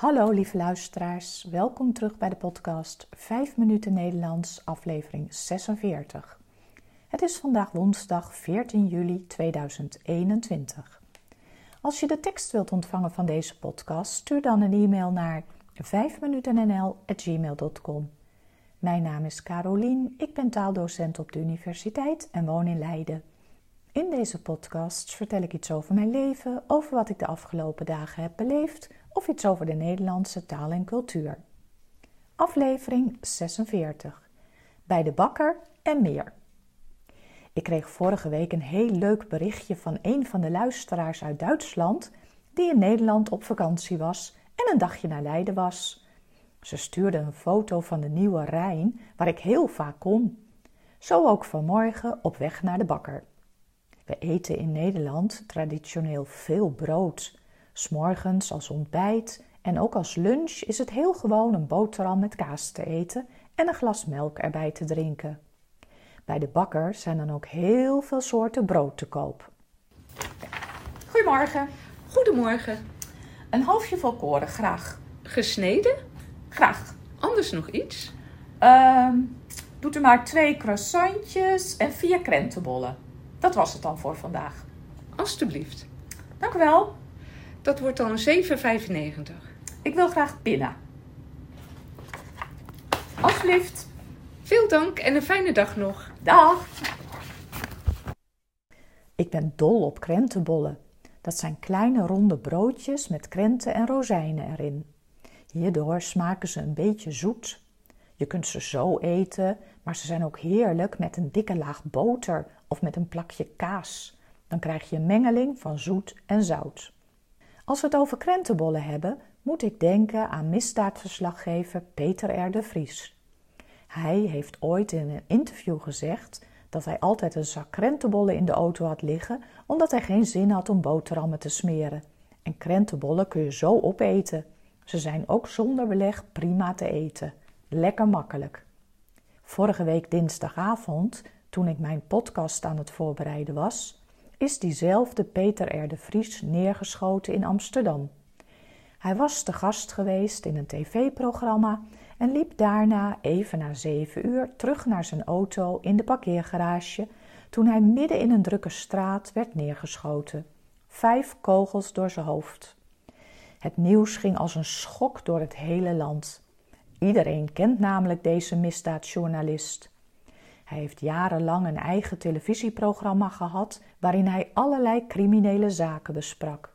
Hallo lieve luisteraars, welkom terug bij de podcast 5 minuten Nederlands, aflevering 46. Het is vandaag woensdag 14 juli 2021. Als je de tekst wilt ontvangen van deze podcast, stuur dan een e-mail naar 5minutennl.gmail.com. Mijn naam is Carolien, ik ben taaldocent op de universiteit en woon in Leiden. In deze podcast vertel ik iets over mijn leven, over wat ik de afgelopen dagen heb beleefd of iets over de Nederlandse taal en cultuur. Aflevering 46. Bij de bakker en meer. Ik kreeg vorige week een heel leuk berichtje van een van de luisteraars uit Duitsland die in Nederland op vakantie was en een dagje naar Leiden was. Ze stuurde een foto van de Nieuwe Rijn, waar ik heel vaak kom. Zo ook vanmorgen op weg naar de bakker. We eten in Nederland traditioneel veel brood. S'morgens als ontbijt en ook als lunch is het heel gewoon een boterham met kaas te eten en een glas melk erbij te drinken. Bij de bakker zijn dan ook heel veel soorten brood te koop. Goedemorgen. Goedemorgen. Een halfje volkoren, graag. Gesneden? Graag. Anders nog iets? Ehm doet u maar twee croissantjes en vier krentenbollen. Dat was het dan voor vandaag. Alsjeblieft. Dank u wel. Dat wordt dan 7,95. Ik wil graag pinnen. Alsjeblieft. Veel dank en een fijne dag nog. Dag. Ik ben dol op krentenbollen. Dat zijn kleine ronde broodjes met krenten en rozijnen erin. Hierdoor smaken ze een beetje zoet. Je kunt ze zo eten, maar ze zijn ook heerlijk met een dikke laag boter of met een plakje kaas. Dan krijg je een mengeling van zoet en zout. Als we het over krentenbollen hebben, moet ik denken aan misdaadverslaggever Peter R. de Vries. Hij heeft ooit in een interview gezegd dat hij altijd een zak krentenbollen in de auto had liggen, omdat hij geen zin had om boterhammen te smeren. En krentenbollen kun je zo opeten. Ze zijn ook zonder beleg prima te eten. Lekker makkelijk. Vorige week dinsdagavond, toen ik mijn podcast aan het voorbereiden was, is diezelfde Peter R. de Vries neergeschoten in Amsterdam. Hij was te gast geweest in een tv-programma en liep daarna even na zeven uur terug naar zijn auto in de parkeergarage toen hij midden in een drukke straat werd neergeschoten. Vijf kogels door zijn hoofd. Het nieuws ging als een schok door het hele land. Iedereen kent namelijk deze misdaadjournalist. Hij heeft jarenlang een eigen televisieprogramma gehad waarin hij allerlei criminele zaken besprak.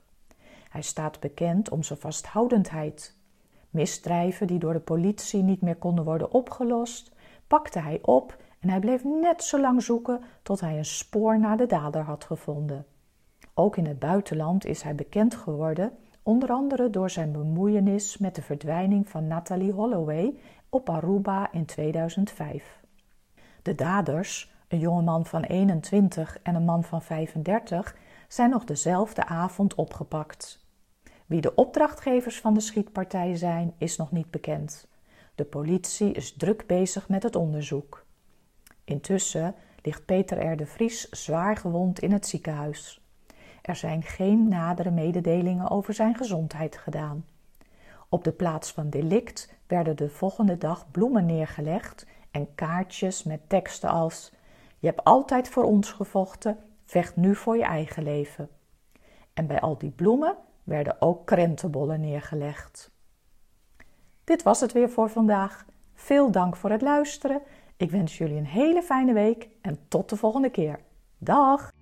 Hij staat bekend om zijn vasthoudendheid. Misdrijven die door de politie niet meer konden worden opgelost, pakte hij op en hij bleef net zo lang zoeken tot hij een spoor naar de dader had gevonden. Ook in het buitenland is hij bekend geworden, onder andere door zijn bemoeienis met de verdwijning van Natalie Holloway op Aruba in 2005. De daders, een jongeman van 21 en een man van 35, zijn nog dezelfde avond opgepakt. Wie de opdrachtgevers van de schietpartij zijn, is nog niet bekend. De politie is druk bezig met het onderzoek. Intussen ligt Peter R. de Vries zwaar gewond in het ziekenhuis. Er zijn geen nadere mededelingen over zijn gezondheid gedaan. Op de plaats van delict werden de volgende dag bloemen neergelegd en kaartjes met teksten als: Je hebt altijd voor ons gevochten, vecht nu voor je eigen leven. En bij al die bloemen werden ook krentenbollen neergelegd. Dit was het weer voor vandaag. Veel dank voor het luisteren. Ik wens jullie een hele fijne week en tot de volgende keer. Dag!